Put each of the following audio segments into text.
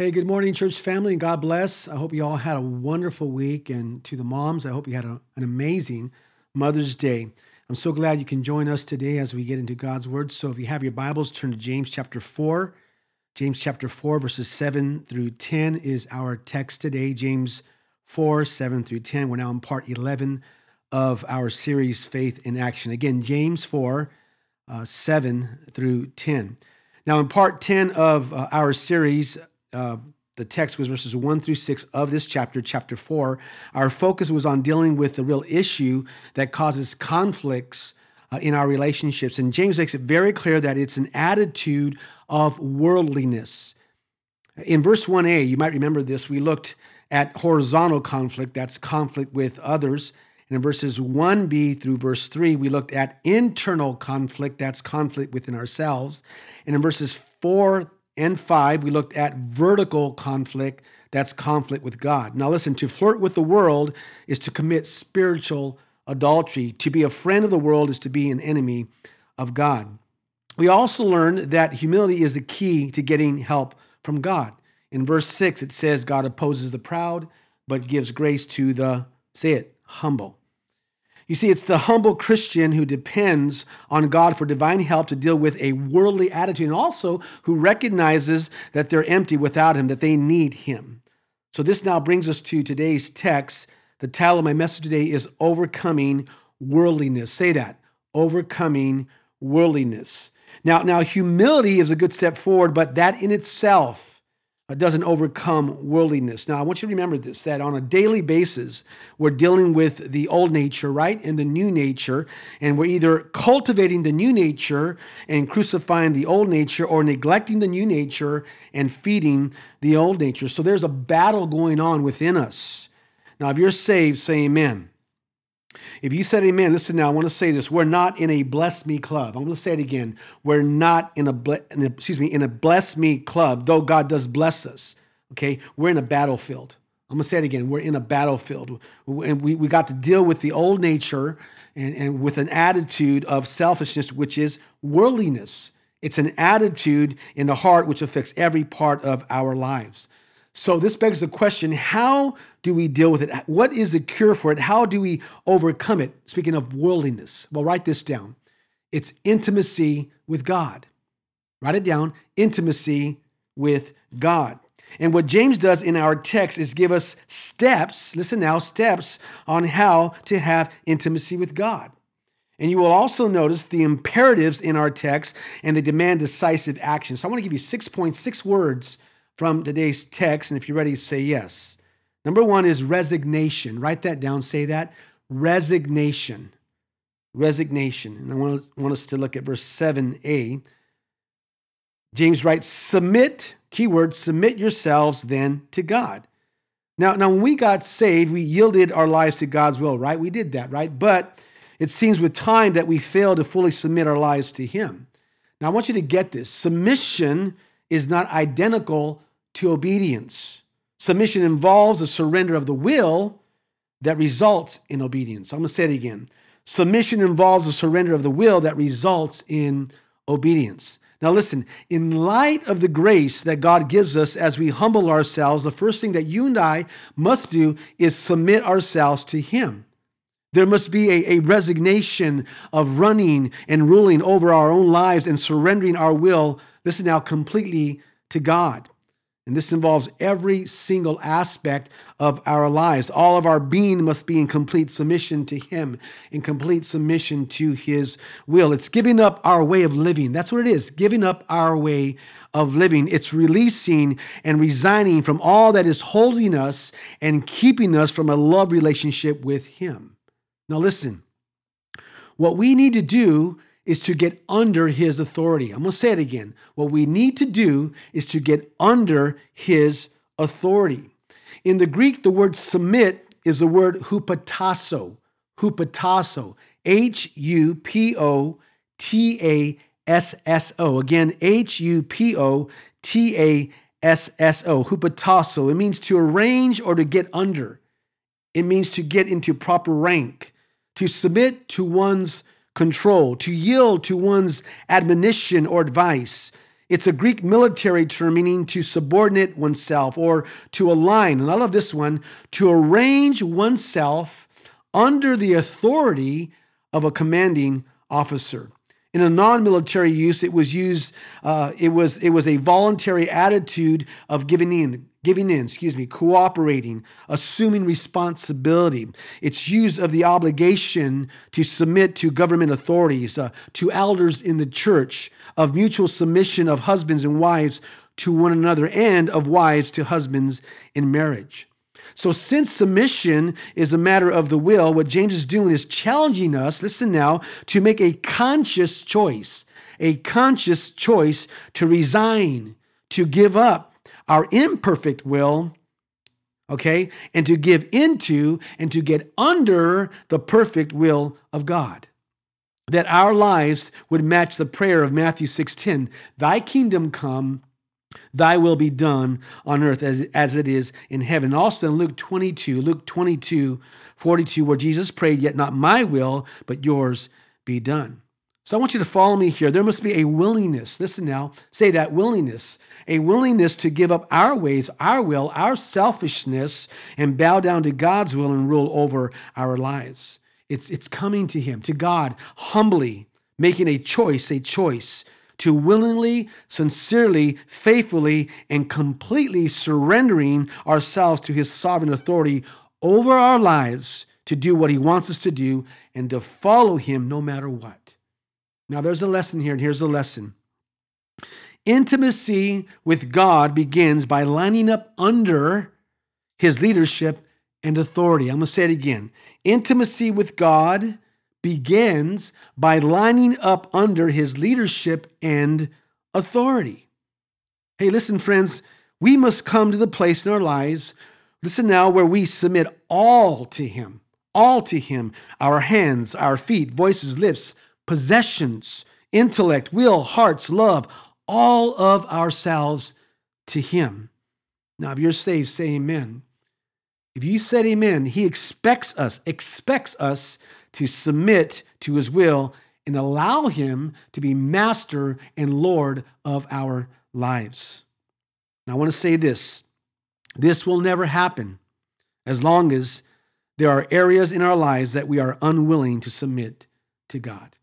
Hey, good morning, church family, and God bless. I hope you all had a wonderful week. And to the moms, I hope you had a, an amazing Mother's Day. I'm so glad you can join us today as we get into God's Word. So if you have your Bibles, turn to James chapter 4. James chapter 4, verses 7 through 10 is our text today. James 4, 7 through 10. We're now in part 11 of our series, Faith in Action. Again, James 4, uh, 7 through 10. Now, in part 10 of uh, our series, uh, the text was verses 1 through 6 of this chapter, chapter 4. Our focus was on dealing with the real issue that causes conflicts uh, in our relationships. And James makes it very clear that it's an attitude of worldliness. In verse 1a, you might remember this, we looked at horizontal conflict, that's conflict with others. And in verses 1b through verse 3, we looked at internal conflict, that's conflict within ourselves. And in verses 4 and 5, we looked at vertical conflict, that's conflict with God. Now, listen, to flirt with the world is to commit spiritual adultery. To be a friend of the world is to be an enemy of God. We also learned that humility is the key to getting help from God. In verse 6, it says, God opposes the proud, but gives grace to the, say it, humble. You see, it's the humble Christian who depends on God for divine help to deal with a worldly attitude and also who recognizes that they're empty without Him, that they need Him. So, this now brings us to today's text. The title of my message today is Overcoming Worldliness. Say that Overcoming Worldliness. Now, now, humility is a good step forward, but that in itself Uh, doesn't overcome worldliness. Now, I want you to remember this that on a daily basis, we're dealing with the old nature, right? And the new nature. And we're either cultivating the new nature and crucifying the old nature or neglecting the new nature and feeding the old nature. So there's a battle going on within us. Now, if you're saved, say amen. If you said amen, listen now, I want to say this. We're not in a bless me club. I'm going to say it again. We're not in a, in a, excuse me, in a bless me club, though God does bless us. Okay? We're in a battlefield. I'm going to say it again. We're in a battlefield. And we, we got to deal with the old nature and, and with an attitude of selfishness, which is worldliness. It's an attitude in the heart which affects every part of our lives. So this begs the question how do we deal with it? What is the cure for it? How do we overcome it? Speaking of worldliness, well, write this down. It's intimacy with God. Write it down intimacy with God. And what James does in our text is give us steps, listen now, steps on how to have intimacy with God. And you will also notice the imperatives in our text and they demand decisive action. So I want to give you six points, six words from today's text. And if you're ready, say yes. Number one is resignation. Write that down. Say that. Resignation. Resignation. And I want, want us to look at verse 7a. James writes, Submit, keyword, submit yourselves then to God. Now, now, when we got saved, we yielded our lives to God's will, right? We did that, right? But it seems with time that we fail to fully submit our lives to Him. Now, I want you to get this submission is not identical to obedience. Submission involves a surrender of the will that results in obedience. I'm going to say it again. Submission involves a surrender of the will that results in obedience. Now, listen, in light of the grace that God gives us as we humble ourselves, the first thing that you and I must do is submit ourselves to Him. There must be a, a, resignation of running and ruling over our own lives and surrendering our will, listen now, completely to God. And this involves every single aspect of our lives. All of our being must be in complete submission to Him, in complete submission to His will. It's giving up our way of living. That's what it is giving up our way of living. It's releasing and resigning from all that is holding us and keeping us from a love relationship with Him. Now, listen, what we need to do is to get under his authority. I'm going to say it again. What we need to do is to get under his authority. In the Greek, the word submit is the word hupotasso. Hupotasso. H U P O T A S S O. Again, H U P O T A S S O. Hupotasso. It means to arrange or to get under. It means to get into proper rank, to submit to one's control, to yield to one's admonition or advice. It's a Greek military term meaning to subordinate oneself or to align. And I love this one to arrange oneself under the authority of a commanding officer. In a non-military use, it was used. Uh, it was it was a voluntary attitude of giving in, giving in. Excuse me, cooperating, assuming responsibility. It's use of the obligation to submit to government authorities, uh, to elders in the church, of mutual submission of husbands and wives to one another, and of wives to husbands in marriage. So, since submission is a matter of the will, what James is doing is challenging us, listen now, to make a conscious choice, a conscious choice to resign, to give up our imperfect will, okay, and to give into and to get under the perfect will of God. That our lives would match the prayer of Matthew 6:10, thy kingdom come Thy will be done on earth as, as it is in heaven. Also in Luke 22, Luke 22, 42, where Jesus prayed, Yet not my will, but yours be done. So I want you to follow me here. There must be a willingness. Listen now, say that willingness, a willingness to give up our ways, our will, our selfishness, and bow down to God's will and rule over our lives. It's, it's coming to Him, to God, humbly, making a choice, a choice to willingly, sincerely, faithfully, and completely surrendering ourselves to His sovereign authority over our lives to do what He wants us to do and to follow Him no matter what. Now, there's a lesson here, and here's a lesson. Intimacy with God begins by lining up under His leadership and authority. I'm going to say it again. Intimacy with God begins by lining up under his leadership and authority. Hey, listen, friends, we must come to the place in our lives, listen now, where we submit all to him, all to him our hands, our feet, voices, lips, possessions, intellect, will, hearts, love, all of ourselves to him. Now, if you're saved, say amen. If you said amen, he expects us, expects us to submit to his will and allow him to be master and Lord of our lives. Now, I want to say this this will never happen as long as there are areas in our lives that we are unwilling to submit to God.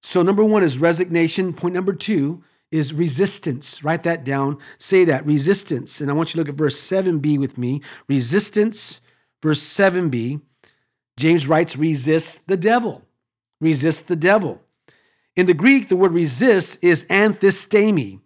So, number one is resignation. Point number two is resistance. Write that down. Say that resistance. And I want you to look at verse 7b with me. Resistance, verse 7b. James writes, resist the devil. Resist the devil. In the Greek, the word resist is anthistemi.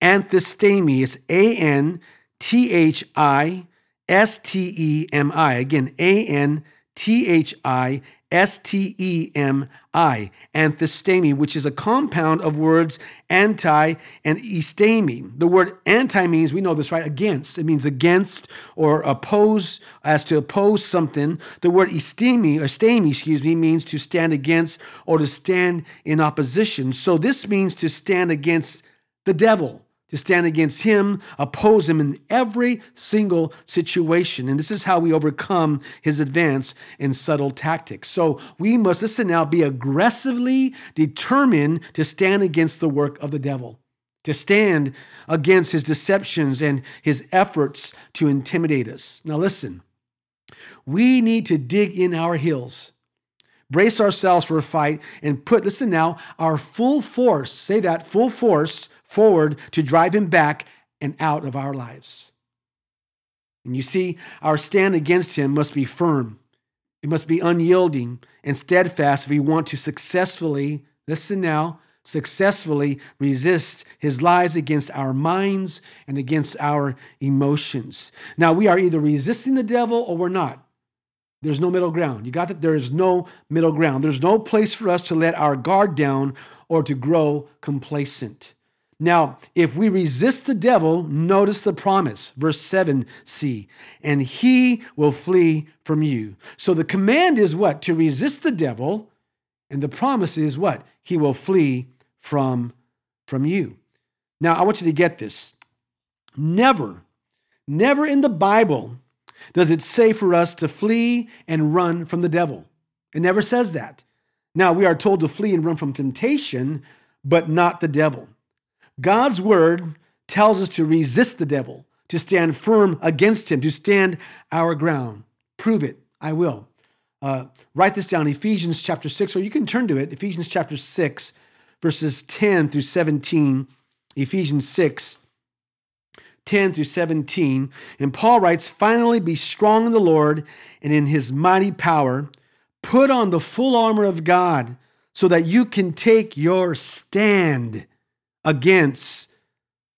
Anthistemi is A N T H I S T E M I. Again, A N T H I S T E M I, anthistemi, which is a compound of words anti and estemi. The word anti means, we know this, right? Against. It means against or oppose, as to oppose something. The word estemi, or stemi, excuse me, means to stand against or to stand in opposition. So this means to stand against the devil to stand against him, oppose him in every single situation. And this is how we overcome his advance in subtle tactics. So we must, listen now, be aggressively determined to stand against the work of the devil, to stand against his deceptions and his efforts to intimidate us. Now, listen, we need to dig in our heels brace ourselves for a fight, and put, listen now, our full force, say that, full force forward to drive him back and out of our lives. And you see, our stand against him must be firm. It must be unyielding and steadfast if we want to successfully, listen now, successfully resist his lies against our minds and against our emotions. Now, we are either resisting the devil or we're not. There's no middle ground. You got that? There is no middle ground. There's no place for us to let our guard down or to grow complacent. Now, if we resist the devil, notice the promise, verse 7c, and he will flee from you. So the command is what? To resist the devil, and the promise is what? He will flee from, from you. Now, I want you to get this. Never, never in the Bible does it say for us to flee and run from the devil. It never says that. Now, we are told to flee and run from temptation, but not the devil. God's word tells us to resist the devil, to stand firm against him, to stand our ground. Prove it. I will. Uh, write this down Ephesians chapter 6, or you can turn to it. Ephesians chapter 6, verses 10 through 17. Ephesians 6, 10 through 17. And Paul writes, Finally, be strong in the Lord and in his mighty power. Put on the full armor of God so that you can take your stand against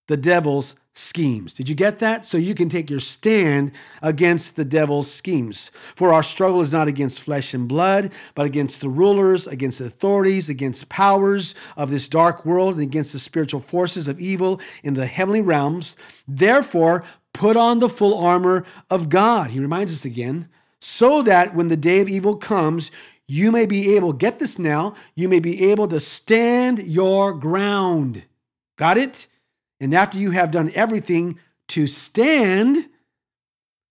the devil's schemes. Did you get that? So you can take your stand against the devil's schemes. For our struggle is not against flesh and blood, but against the rulers, against the authorities, against powers of this dark world, and against the spiritual forces of evil in the heavenly realms. Therefore, put on the full armor of God. He reminds us again, so that when the day of evil comes, you may be able, get this now, you may be able to stand your ground. Got it? And after you have done everything to stand,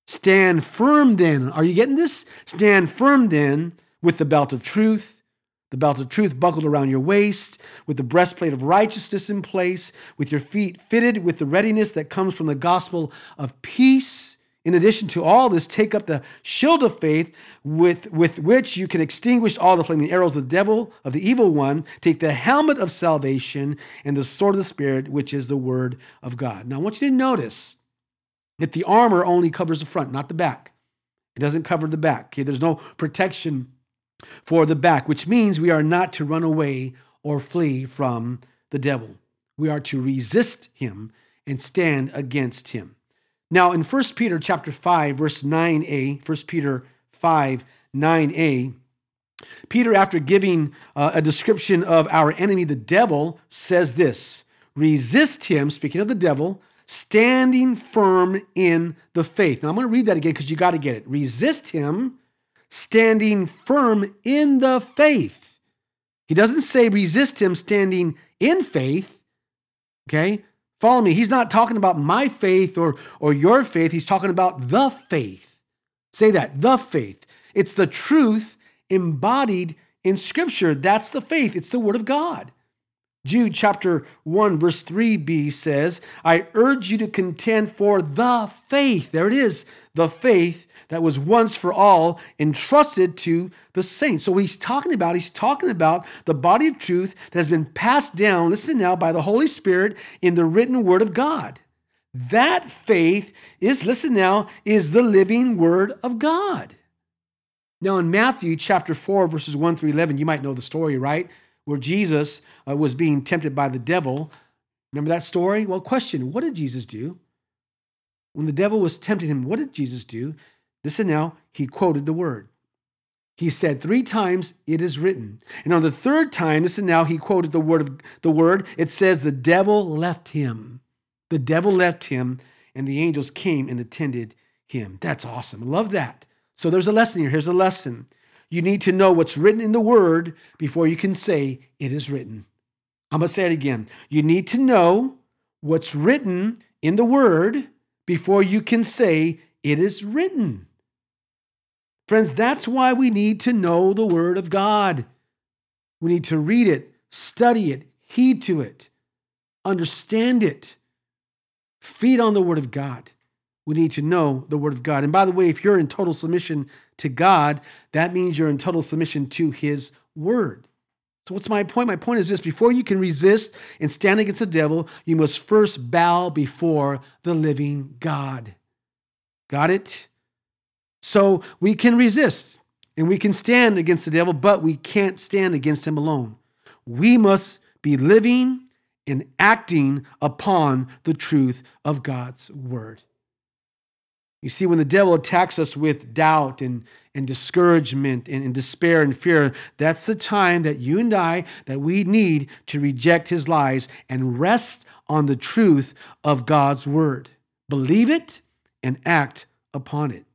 stand firm then. Are you getting this? Stand firm then with the belt of truth, the belt of truth buckled around your waist, with the breastplate of righteousness in place, with your feet fitted with the readiness that comes from the gospel of peace. In addition to all this, take up the shield of faith with, with which you can extinguish all the flaming arrows of the devil, of the evil one. Take the helmet of salvation and the sword of the Spirit, which is the word of God. Now, I want you to notice that the armor only covers the front, not the back. It doesn't cover the back. Okay? There's no protection for the back, which means we are not to run away or flee from the devil. We are to resist him and stand against him. Now, in 1 Peter chapter 5, verse 9a, 1 Peter 5, 9a, Peter, after giving uh, a description of our enemy, the devil, says this resist him, speaking of the devil, standing firm in the faith. Now, I'm going to read that again because you got to get it. Resist him, standing firm in the faith. He doesn't say resist him standing in faith, okay? Follow me. He's not talking about my faith or, or your faith. He's talking about the faith. Say that, the faith. It's the truth embodied in Scripture. That's the faith, it's the Word of God. Jude chapter 1, verse 3b says, I urge you to contend for the faith. There it is, the faith that was once for all entrusted to the saints. So he's talking about, he's talking about the body of truth that has been passed down, listen now, by the Holy Spirit in the written word of God. That faith is, listen now, is the living word of God. Now in Matthew chapter 4, verses 1 through 11, you might know the story, right? Where Jesus uh, was being tempted by the devil. Remember that story? Well, question what did Jesus do? When the devil was tempting him, what did Jesus do? Listen now, he quoted the word. He said three times, it is written. And on the third time, listen now, he quoted the word of the word. It says, the devil left him. The devil left him, and the angels came and attended him. That's awesome. Love that. So there's a lesson here. Here's a lesson. You need to know what's written in the word before you can say it is written. I'm going to say it again. You need to know what's written in the word before you can say it is written. Friends, that's why we need to know the Word of God. We need to read it, study it, heed to it, understand it, feed on the Word of God. We need to know the Word of God. And by the way, if you're in total submission to God, that means you're in total submission to His Word. So, what's my point? My point is this before you can resist and stand against the devil, you must first bow before the living God. Got it? So we can resist and we can stand against the devil, but we can't stand against him alone. We must be living and acting upon the truth of God's word. You see, when the devil attacks us with doubt and, and discouragement and, and despair and fear, that's the time that you and I, that we need to reject his lies and rest on the truth of God's word. Believe it and act upon it.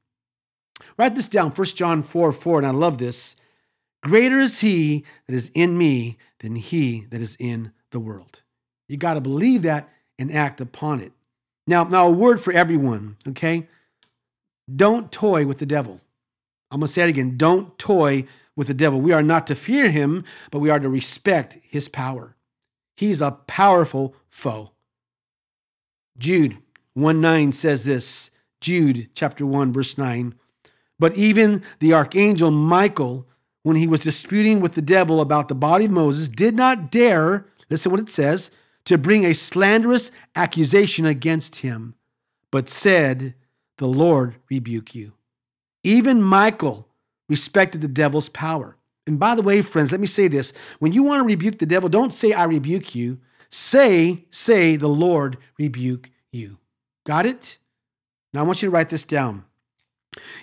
Write this down 1 John 4 4, and I love this. Greater is he that is in me than he that is in the world. You got to believe that and act upon it. Now, now a word for everyone, okay? Don't toy with the devil. I'm going to say it again. Don't toy with the devil. We are not to fear him, but we are to respect his power. He's a powerful foe. Jude 1 9 says this Jude chapter 1, verse 9. But even the archangel Michael, when he was disputing with the devil about the body of Moses, did not dare, listen what it says, to bring a slanderous accusation against him, but said, The Lord rebuke you. Even Michael respected the devil's power. And by the way, friends, let me say this. When you want to rebuke the devil, don't say, I rebuke you. Say, say, the Lord rebuke you. Got it? Now I want you to write this down.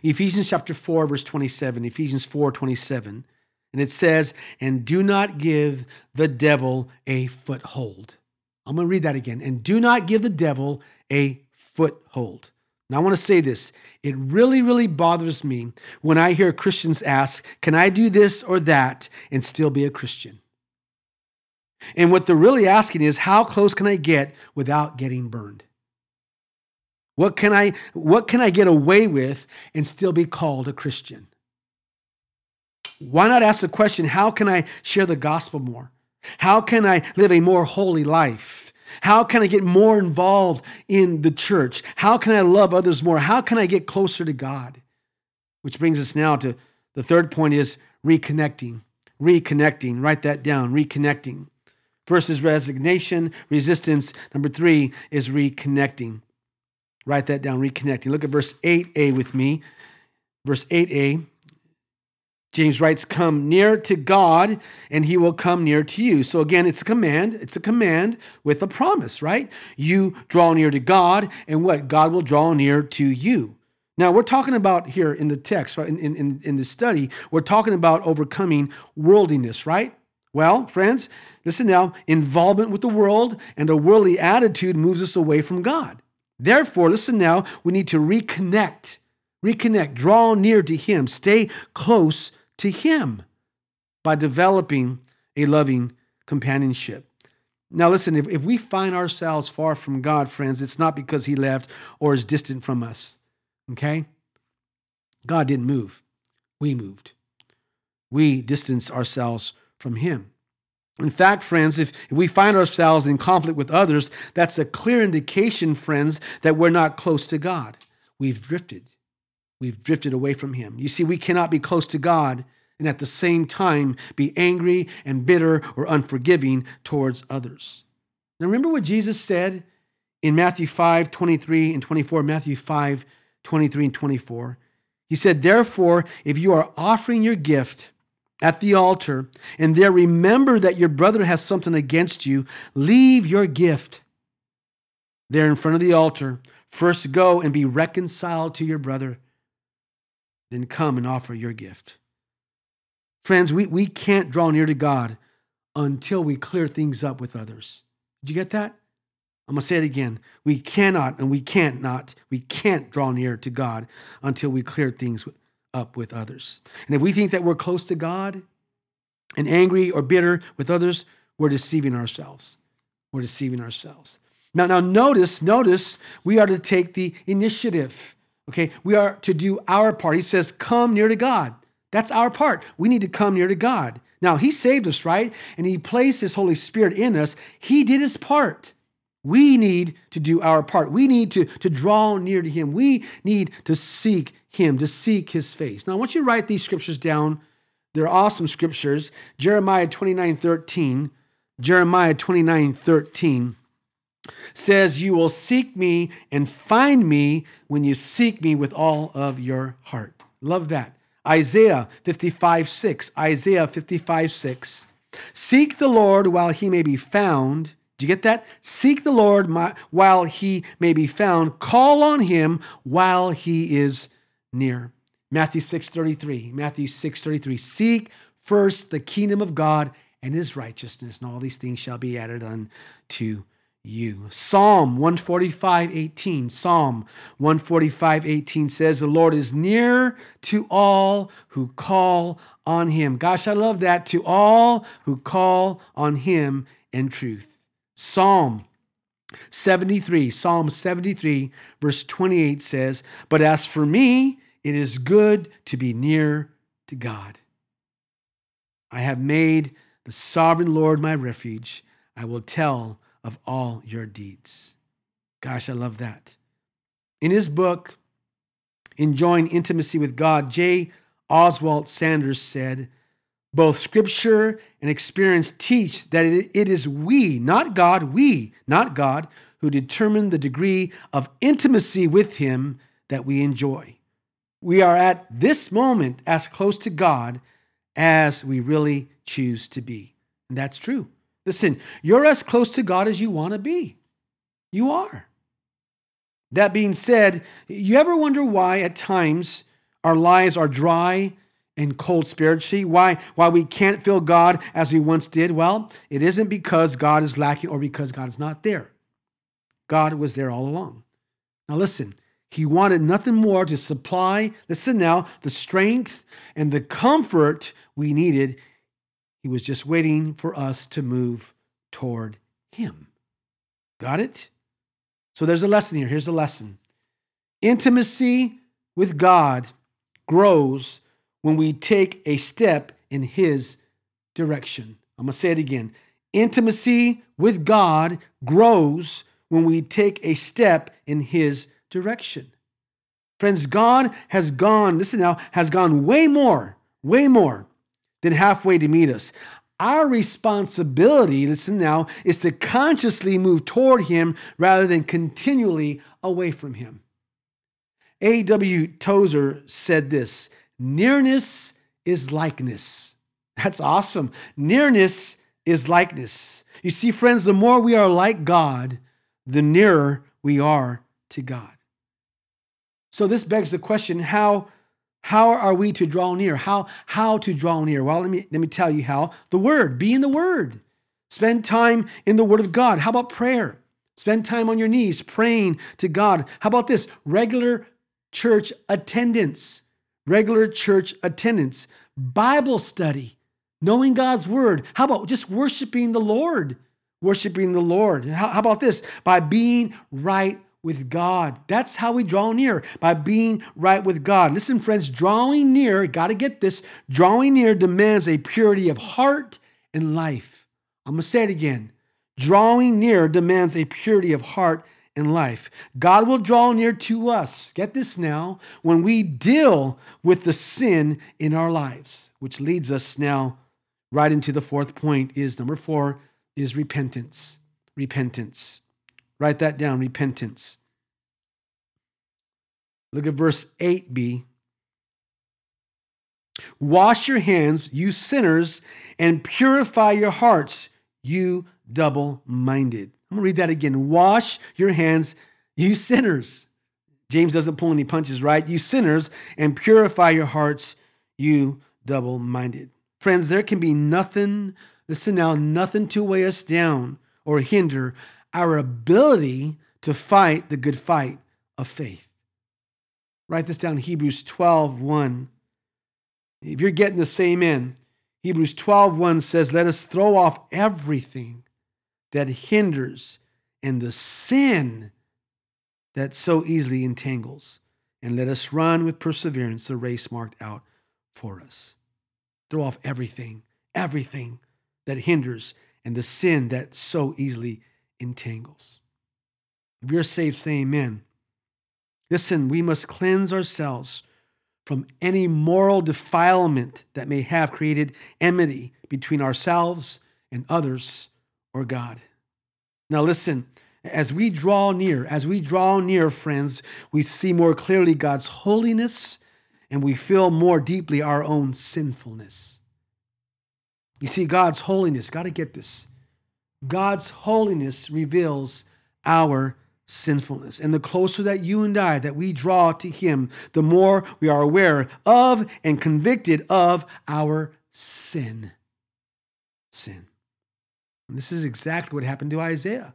Ephesians chapter 4, verse 27, Ephesians 4, 27. And it says, And do not give the devil a foothold. I'm going to read that again. And do not give the devil a foothold. Now, I want to say this. It really, really bothers me when I hear Christians ask, Can I do this or that and still be a Christian? And what they're really asking is, How close can I get without getting burned? What can I, what can I get away with and still be called a Christian? Why not ask the question, How can I share the gospel more? How can I live a more holy life? How can I get more involved in the church? How can I love others more? How can I get closer to God? Which brings us now to the third point is reconnecting. Reconnecting. Write that down. Reconnecting. First is resignation, resistance. Number three is reconnecting. Write that down. Reconnecting. Look at verse 8a with me. Verse 8a. James writes, Come near to God, and he will come near to you. So again, it's a command. It's a command with a promise, right? You draw near to God, and what? God will draw near to you. Now, we're talking about here in the text, right? In, in, in the study, we're talking about overcoming worldliness, right? Well, friends, listen now involvement with the world and a worldly attitude moves us away from God. Therefore, listen now, we need to reconnect, reconnect, draw near to Him, stay close to Him by developing a loving companionship. Now, listen, if, if we find ourselves far from God, friends, it's not because He left or is distant from us, okay? God didn't move, we moved. We distance ourselves from Him. In fact, friends, if, if we find ourselves in conflict with others, that's a clear indication, friends, that we're not close to God. We've drifted. We've drifted away from Him. You see, we cannot be close to God and at the same time be angry and bitter or unforgiving towards others. Now, remember what Jesus said in Matthew 5 23 and 24? Matthew 5 23 and 24. He said, Therefore, if you are offering your gift at the altar and there remember that your brother has something against you, leave your gift there in front of the altar. First go and be reconciled to your brother then come and offer your gift. Friends, we, we can't draw near to God until we clear things up with others. Did you get that? I'm going to say it again. We cannot and we can't not, we can't draw near to God until we clear things up with others. And if we think that we're close to God and angry or bitter with others, we're deceiving ourselves. We're deceiving ourselves. Now, now notice, notice we are to take the initiative. Okay, we are to do our part. He says, Come near to God. That's our part. We need to come near to God. Now, He saved us, right? And He placed His Holy Spirit in us. He did His part. We need to do our part. We need to, to draw near to Him. We need to seek Him, to seek His face. Now, I want you to write these scriptures down. They're awesome scriptures. Jeremiah 29 13. Jeremiah 29 13 says, You will seek me and find me when you seek me with all of your heart. Love that. Isaiah 55 6. Isaiah 55 6. Seek the Lord while he may be found. Do you get that? Seek the Lord while he may be found. Call on him while he is near. Matthew 6 33. Matthew 6 33. Seek first the kingdom of God and his righteousness, and all these things shall be added unto you. Psalm 145, 18. Psalm 145, 18 says, The Lord is near to all who call on him. Gosh, I love that. To all who call on him in truth. Psalm 73, Psalm 73, verse 28 says, But as for me, it is good to be near to God. I have made the sovereign Lord my refuge. I will tell of all your deeds. Gosh, I love that. In his book, Enjoying Intimacy with God, J. Oswald Sanders said, both scripture and experience teach that it is we, not God, we, not God, who determine the degree of intimacy with Him that we enjoy. We are at this moment as close to God as we really choose to be. And that's true. Listen, you're as close to God as you want to be. You are. That being said, you ever wonder why at times our lives are dry and cold spiritually? Why, why we can't feel God as we once did? Well, it isn't because God is lacking or because God is not there. God was there all along. Now, listen, He wanted nothing more to supply, listen now, the strength and the comfort we needed. He was just waiting for us to move toward Him. Got it? So there's a lesson here. Here's a lesson intimacy with God grows when we take a step in His direction. I'm going to say it again. Intimacy with God grows when we take a step in His direction. Friends, God has gone, listen now, has gone way more, way more than halfway to meet us. Our responsibility, listen now, is to consciously move toward Him rather than continually away from Him. A.W. Tozer said this Nearness is likeness. That's awesome. Nearness is likeness. You see, friends, the more we are like God, the nearer we are to God. So this begs the question how, how are we to draw near? How, how to draw near? Well, let me, let me tell you how. The Word, be in the Word. Spend time in the Word of God. How about prayer? Spend time on your knees praying to God. How about this? Regular church attendance regular church attendance, Bible study, knowing God's word. How about just worshiping the Lord? Worshiping the Lord. How, how about this? By being right with God. That's how we draw near, by being right with God. Listen, friends, drawing near, got to get this, drawing near demands a purity of heart and life. I'm going to say it again. Drawing near demands a purity of heart and life. God will draw near to us, get this now, when we deal with the sin in our lives, which leads us now right into the fourth point is number 4 is repentance. Repentance. Write that down, repentance. Look at verse 8b. Wash your hands, you sinners, and purify your hearts, you double minded. I'm going to read that again. Wash your hands, you sinners. James doesn't pull any punches, right? You sinners, and purify your hearts, you double minded. Friends, there can be nothing, listen now, nothing to weigh us down or hinder our ability to fight the good fight of faith. Write this down Hebrews 12 1. If you're getting the same in, Hebrews 12 1 says, Let us throw off everything that hinders and the sin that so easily entangles. And let us run with perseverance the race marked out for us. Throw off everything, everything that hinders and the sin that so easily entangles. If you're saved, say amen. Listen, we must cleanse ourselves from any moral defilement that may have created enmity between ourselves and others or God. Now, listen, as we draw near, as we draw near, friends, we see more clearly God's holiness and we feel more deeply our own sinfulness. You see, God's holiness, got to get this. God's holiness reveals our sinfulness. And the closer that you and I, that we draw to Him, the more we are aware of and convicted of our sin. Sin. And this is exactly what happened to Isaiah.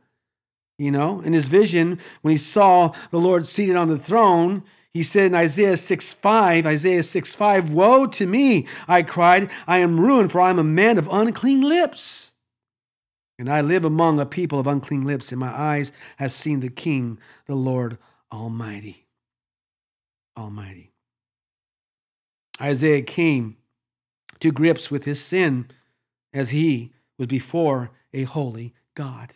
You know, in his vision, when he saw the Lord seated on the throne, he said in Isaiah 6 5, Isaiah 6 5, Woe to me, I cried, I am ruined, for I am a man of unclean lips. And I live among a people of unclean lips, and my eyes have seen the King, the Lord Almighty. Almighty. Isaiah came to grips with his sin as he was before a holy God.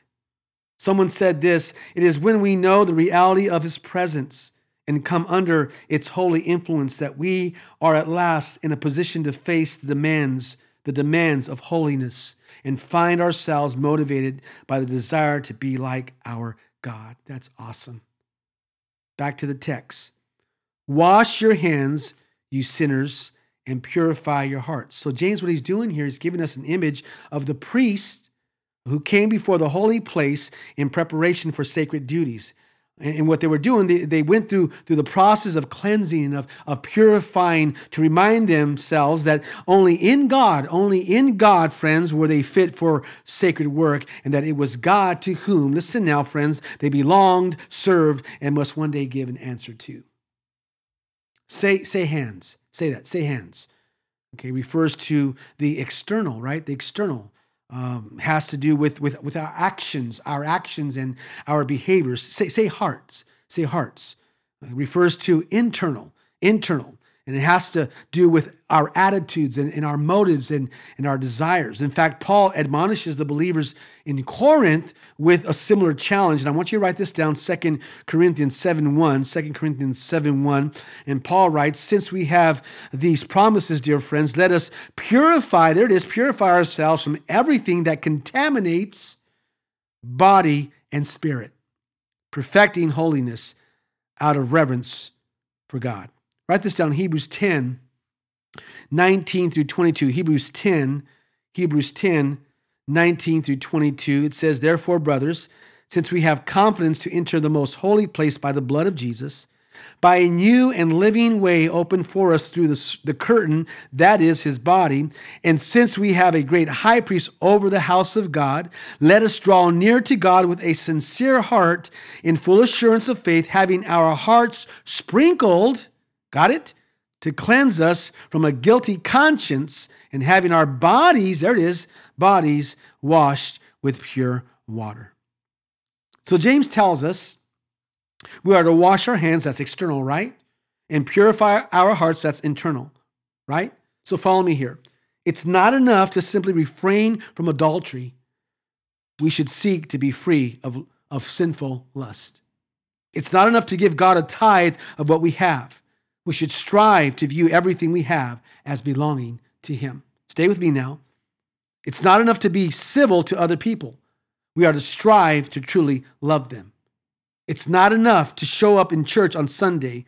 Someone said this it is when we know the reality of his presence and come under its holy influence that we are at last in a position to face the demands the demands of holiness and find ourselves motivated by the desire to be like our God. That's awesome. Back to the text. Wash your hands, you sinners, and purify your hearts. So, James, what he's doing here is giving us an image of the priest who came before the holy place in preparation for sacred duties. And what they were doing, they, they went through, through the process of cleansing, of, of purifying, to remind themselves that only in God, only in God, friends, were they fit for sacred work, and that it was God to whom, listen now, friends, they belonged, served, and must one day give an answer to. Say, say hands. Say that. Say hands. Okay, refers to the external, right? The external um, has to do with, with, with our actions, our actions and our behaviors. Say, say hearts. Say hearts. It refers to internal, internal. And it has to do with our attitudes and, and, our motives and, and our desires. In fact, Paul admonishes the believers in Corinth with a similar challenge. And I want you to write this down 2 Corinthians 7 1. 2 Corinthians 7 1. And Paul writes, Since we have these promises, dear friends, let us purify, there it is, purify ourselves from everything that contaminates body and spirit, perfecting holiness out of reverence for God. Write this down Hebrews 10, 19 through 22. Hebrews 10, Hebrews 10, 19 through 22. It says, Therefore, brothers, since we have confidence to enter the most holy place by the blood of Jesus, by a new and living way opened for us through the, the curtain, that is his body. And since we have a great high priest over the house of God, let us draw near to God with a sincere heart in full assurance of faith, having our hearts sprinkled Got it? To cleanse us from a guilty conscience and having our bodies, there it is, bodies washed with pure water. So James tells us we are to wash our hands, that's external, right? And purify our hearts, that's internal, right? So follow me here. It's not enough to simply refrain from adultery. We should seek to be free of, of sinful lust. It's not enough to give God a tithe of what we have. We should strive to view everything we have as belonging to Him. Stay with me now. It's not enough to be civil to other people. We are to strive to truly love them. It's not enough to show up in church on Sunday.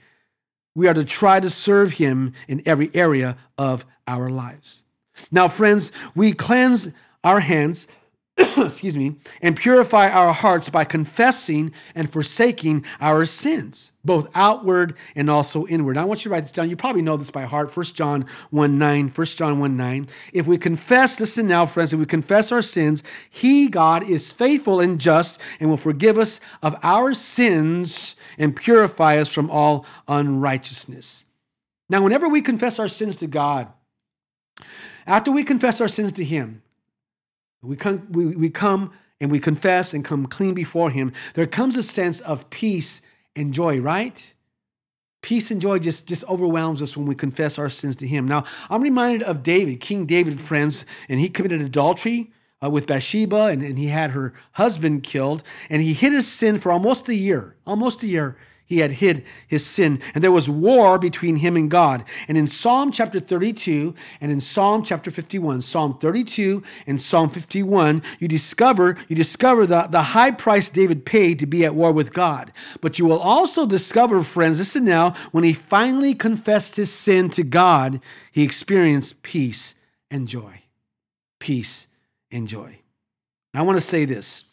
We are to try to serve Him in every area of our lives. Now, friends, we cleanse our hands excuse me, and purify our hearts by confessing and forsaking our sins, both outward and also inward. I want you to write this down. You probably know this by heart. 1 John 1 9, 1 John 1 9. If we confess, listen now, friends, if we confess our sins, He, God, is faithful and just and will forgive us of our sins and purify us from all unrighteousness. Now, whenever we confess our sins to God, after we confess our sins to Him, we come, we, we come and we confess and come clean before Him. There comes a sense of peace and joy, right? Peace and joy just, just overwhelms us when we confess our sins to Him. Now, I'm reminded of David, King David, friends, and he committed adultery uh, with Bathsheba and, and he had her husband killed, and he hid his sin for almost a year, almost a year he had hid his sin. And there was war between him and God. And in Psalm chapter 32 and in Psalm chapter 51, Psalm 32 and Psalm 51, you discover, you discover the, the high price David paid to be at war with God. But you will also discover, friends, listen now, when he finally confessed his sin to God, he experienced peace and joy. Peace and joy. Now, I want to say this.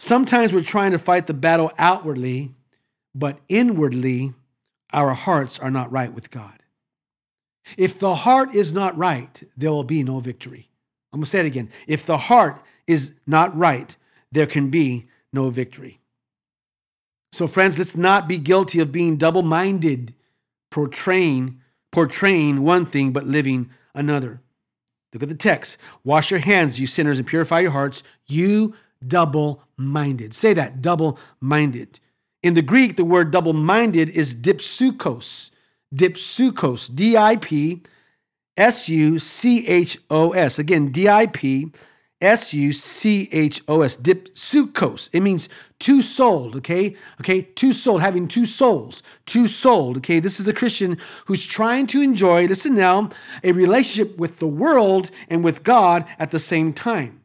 Sometimes we're trying to fight the battle outwardly but inwardly our hearts are not right with God. If the heart is not right, there will be no victory. I'm going to say it again. If the heart is not right, there can be no victory. So, friends, let's not be guilty of being double minded, portraying, portraying one thing but living another. Look at the text. Wash your hands, you sinners, and purify your hearts, you double minded. Say that, double minded. In the Greek, the word double minded is dipsuchos. Dipsuchos. D I P S U C H O S. Again, D I P S U C H O S, dipsuchos. It means two souled, okay? Okay, two souled, having two souls, two souled, okay? This is the Christian who's trying to enjoy, listen now, a relationship with the world and with God at the same time.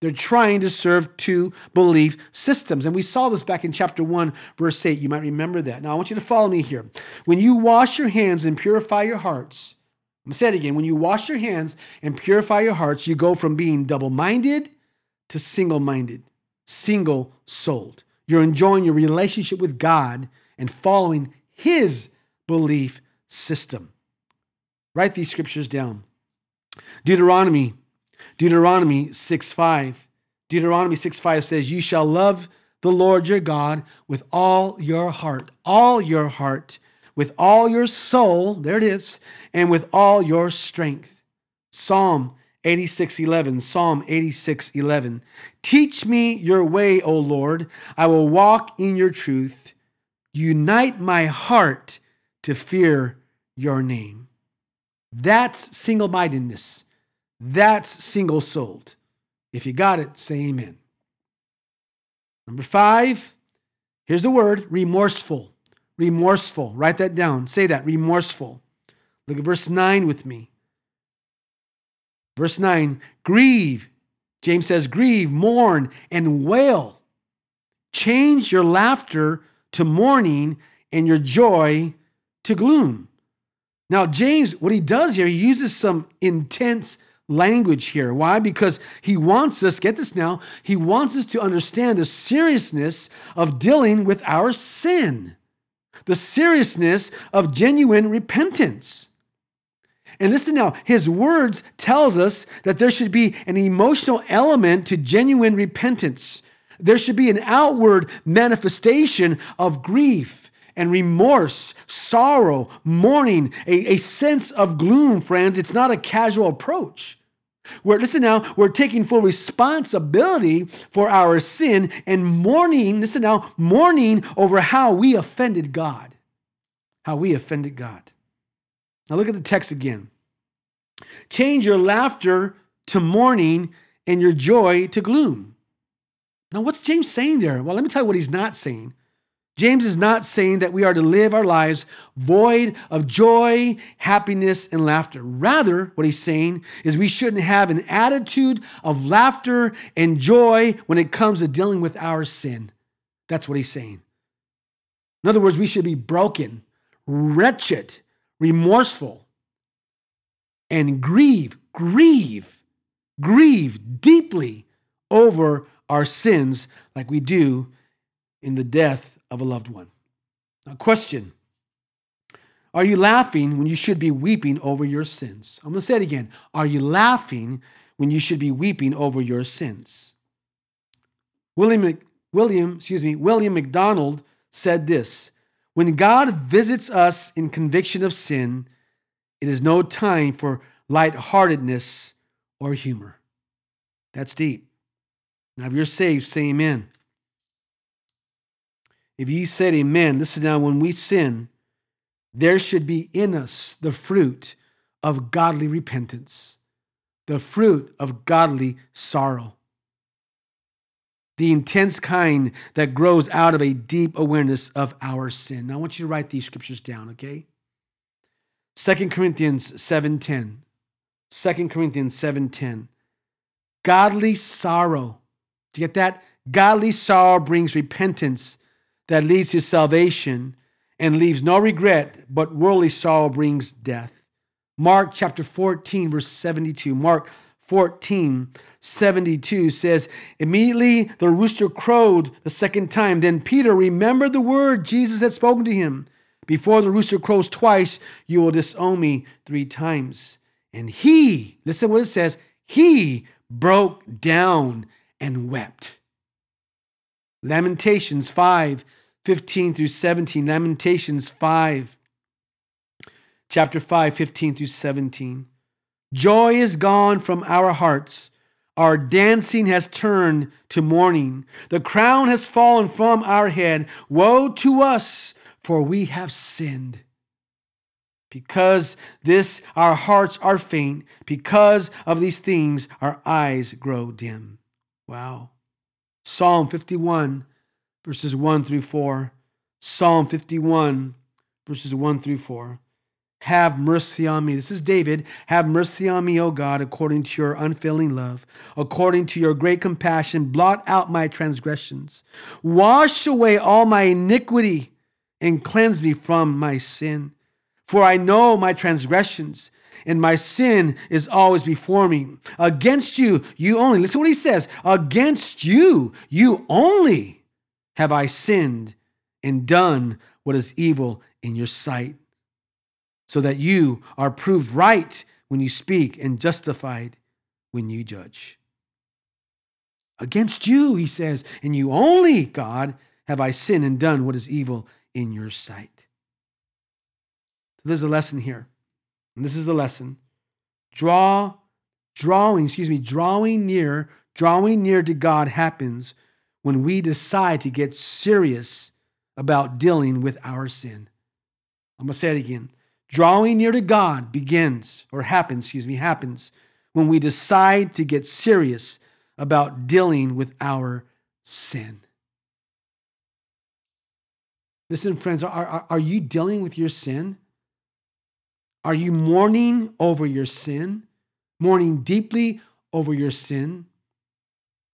They're trying to serve two belief systems. And we saw this back in chapter 1, verse 8. You might remember that. Now, I want you to follow me here. When you wash your hands and purify your hearts, I'm going to say it again. When you wash your hands and purify your hearts, you go from being double minded to single minded, single souled. You're enjoying your relationship with God and following His belief system. Write these scriptures down. Deuteronomy, Deuteronomy 6 5. Deuteronomy 6 5 says, You shall love the Lord your God with all your heart, all your heart, with all your soul, there it is, and with all your strength. Psalm 86:11 Psalm 86:11 Teach me your way, O Lord. I will walk in your truth. Unite my heart to fear your name. That's single-mindedness. That's single-souled. If you got it, say amen. Number 5, here's the word remorseful. Remorseful. Write that down. Say that remorseful. Look at verse 9 with me. Verse 9 grieve. James says, grieve, mourn, and wail. Change your laughter to mourning and your joy to gloom. Now, James, what he does here, he uses some intense language here. Why? Because he wants us, get this now, he wants us to understand the seriousness of dealing with our sin the seriousness of genuine repentance. And listen now, his words tells us that there should be an emotional element to genuine repentance. There should be an outward manifestation of grief and remorse, sorrow, mourning, a, a sense of gloom, friends. It's not a casual approach. We're, listen now, we're taking full responsibility for our sin and mourning, listen now, mourning over how we offended God. How we offended God. Now look at the text again. Change your laughter to mourning and your joy to gloom. Now, what's James saying there? Well, let me tell you what he's not saying. James is not saying that we are to live our lives void of joy, happiness, and laughter. Rather, what he's saying is we shouldn't have an attitude of laughter and joy when it comes to dealing with our sin. That's what he's saying. In other words, we should be broken, wretched, remorseful, and grieve, grieve, grieve deeply over our sins like we do in the death of a loved one. Now, question Are you laughing when you should be weeping over your sins? I'm going to say it again. Are you laughing when you should be weeping over your sins? William, William, excuse me, William MacDonald said this When God visits us in conviction of sin, it is no time for lightheartedness or humor. That's deep. Now, if you're saved, say amen. If you said amen, listen now, when we sin, there should be in us the fruit of godly repentance, the fruit of godly sorrow, the intense kind that grows out of a deep awareness of our sin. Now, I want you to write these scriptures down, okay? 2 Corinthians 7:10. 2 Corinthians 7:10. Godly sorrow. Do you get that? Godly sorrow brings repentance that leads to salvation and leaves no regret, but worldly sorrow brings death. Mark chapter 14, verse 72. Mark 14, 72 says, Immediately the rooster crowed the second time. Then Peter remembered the word Jesus had spoken to him. Before the rooster crows twice, you will disown me three times. And he, listen what it says, he broke down and wept. Lamentations 5, 15 through 17, Lamentations 5, chapter 5, 15 through 17. Joy is gone from our hearts. Our dancing has turned to mourning. The crown has fallen from our head. Woe to us, for we have sinned. Because this our hearts are faint, because of these things our eyes grow dim. Wow. Psalm 51, verses 1 through 4. Psalm 51, verses 1 through 4. Have mercy on me. This is David. Have mercy on me, O God, according to your unfailing love, according to your great compassion. Blot out my transgressions. Wash away all my iniquity and cleanse me from my sin. For I know my transgressions, and my sin is always before me. Against you, you only, listen what he says against you, you only have I sinned and done what is evil in your sight so that you are proved right when you speak and justified when you judge. Against you, he says, and you only, God, have I sinned and done what is evil in your sight. So there's a lesson here. And this is the lesson. Draw, drawing, excuse me, drawing near, drawing near to God happens when we decide to get serious about dealing with our sin. I'm going to say it again. Drawing near to God begins, or happens, excuse me, happens when we decide to get serious about dealing with our sin. Listen, friends, are, are, are, you dealing with your sin? Are you mourning over your sin? Mourning deeply over your sin?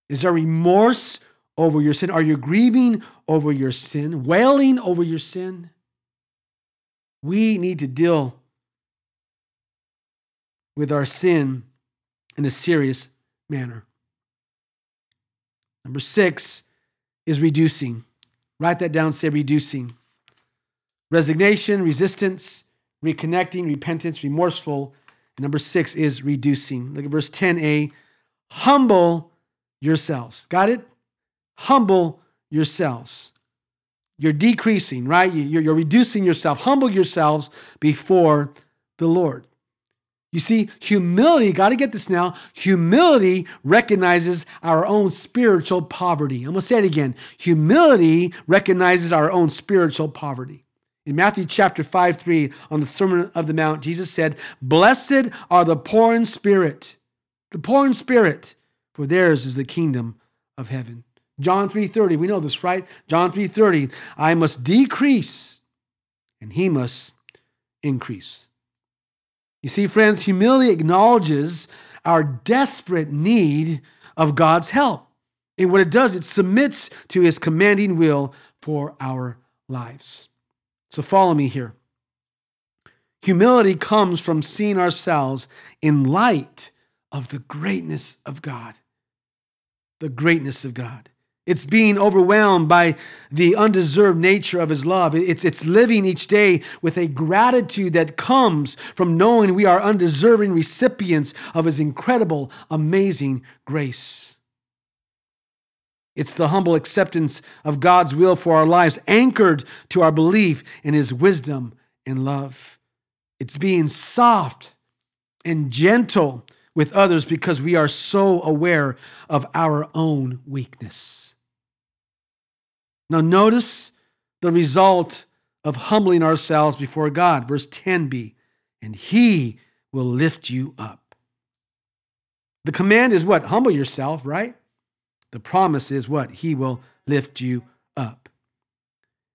Is there remorse over your sin? Are you grieving over your sin? Wailing over your sin? We need to deal with our sin in a serious manner. Number six is reducing. Write that down, say reducing. Resignation, resistance, reconnecting, repentance, remorseful. Number six is reducing. Look at verse 10a. Humble yourselves. Got it? Humble yourselves. You're decreasing, right? You're, reducing yourself. Humble yourselves before the Lord. You see, humility, got to get this now. Humility recognizes our own spiritual poverty. I'm going to say it again. Humility recognizes our own spiritual poverty. In Matthew chapter 5, 3, on the Sermon of the Mount, Jesus said, Blessed are the poor in spirit, the poor in spirit, for theirs is the kingdom of heaven. John 3:30, we know this, right? John 3:30, I must decrease and he must increase. You see, friends, humility acknowledges our desperate need of God's help. And what it does, it submits to his commanding will for our lives. So follow me here. Humility comes from seeing ourselves in light of the greatness of God. The greatness of God. It's being overwhelmed by the undeserved nature of his love. It's, it's living each day with a gratitude that comes from knowing we are undeserving recipients of his incredible, amazing grace. It's the humble acceptance of God's will for our lives, anchored to our belief in his wisdom and love. It's being soft and gentle with others because we are so aware of our own weakness. Now, notice the result of humbling ourselves before God. Verse 10b, and He will lift you up. The command is what? Humble yourself, right? The promise is what? He will lift you up.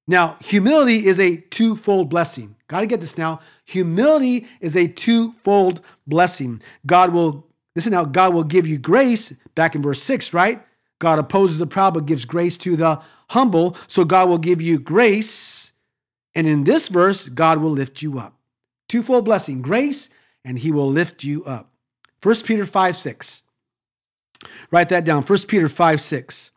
Now, humility is a twofold blessing. Got to get this now. Humility is a twofold blessing. God will, listen now, God will give you grace, back in verse 6, right? God opposes the proud but gives grace to the humble. So God will give you grace. And in this verse, God will lift you up. Twofold blessing grace, and he will lift you up. 1 Peter 5 6. Write that down. 1 Peter 5 6.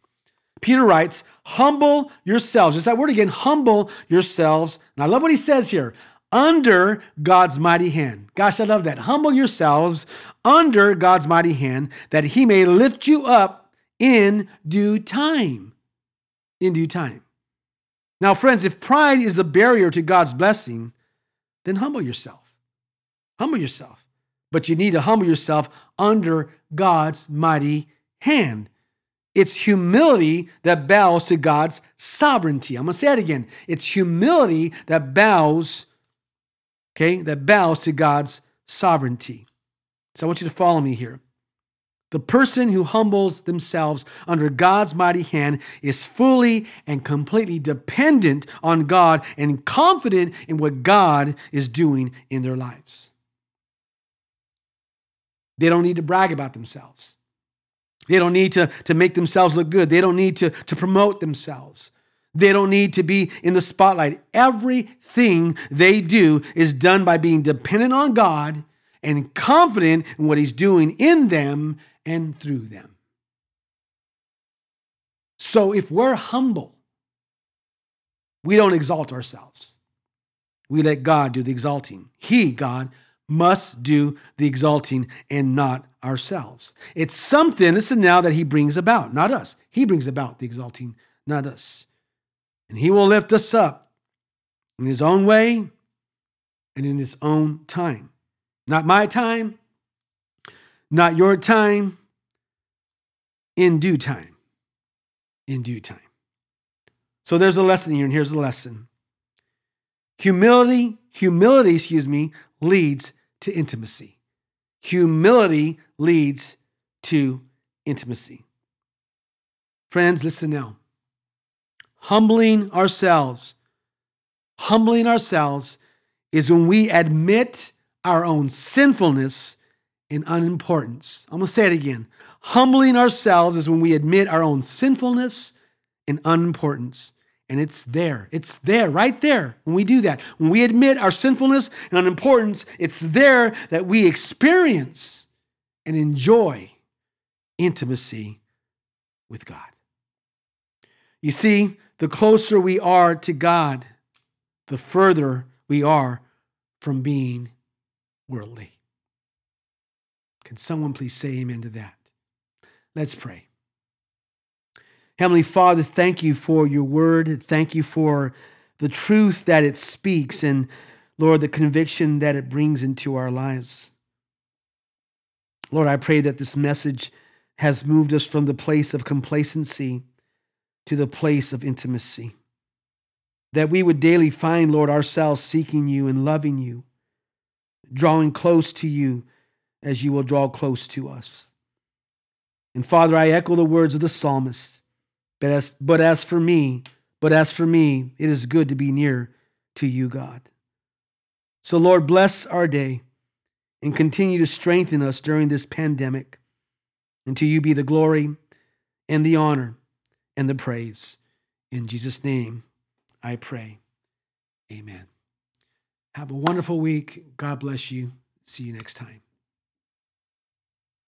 Peter writes, Humble yourselves. Just that word again, humble yourselves. And I love what he says here under God's mighty hand. Gosh, I love that. Humble yourselves under God's mighty hand that he may lift you up in due time. In due time. Now, friends, if pride is a barrier to God's blessing, then humble yourself. Humble yourself. But you need to humble yourself under God's mighty hand. It's humility that bows to God's sovereignty. I'm going to say it again. It's humility that bows okay, that bows to God's sovereignty. So I want you to follow me here. The person who humbles themselves under God's mighty hand is fully and completely dependent on God and confident in what God is doing in their lives. They don't need to brag about themselves. They don't need to, to make themselves look good. They don't need to, to promote themselves. They don't need to be in the spotlight. Everything they do is done by being dependent on God and confident in what He's doing in them and through them. So if we're humble, we don't exalt ourselves. We let God do the exalting. He, God, must do the exalting and not ourselves. It's something, listen now, that He brings about, not us. He brings about the exalting, not us. And He will lift us up in His own way and in His own time. Not my time, not your time, in due time. In due time. So there's a lesson here, and here's the lesson. Humility, humility, excuse me, leads to intimacy. Humility leads to intimacy. Friends, listen now. Humbling ourselves, humbling ourselves is when we admit our own sinfulness and unimportance. I'm going to say it again. Humbling ourselves is when we admit our own sinfulness and unimportance. And it's there. It's there, right there, when we do that. When we admit our sinfulness and unimportance, it's there that we experience and enjoy intimacy with God. You see, the closer we are to God, the further we are from being worldly. Can someone please say amen to that? Let's pray. Heavenly Father, thank you for your word. Thank you for the truth that it speaks and, Lord, the conviction that it brings into our lives. Lord, I pray that this message has moved us from the place of complacency to the place of intimacy. That we would daily find, Lord, ourselves seeking you and loving you, drawing close to you as you will draw close to us. And Father, I echo the words of the psalmist. But as, but as for me, but as for me, it is good to be near to you, God. So, Lord, bless our day and continue to strengthen us during this pandemic. And to you be the glory and the honor and the praise. In Jesus' name, I pray. Amen. Have a wonderful week. God bless you. See you next time.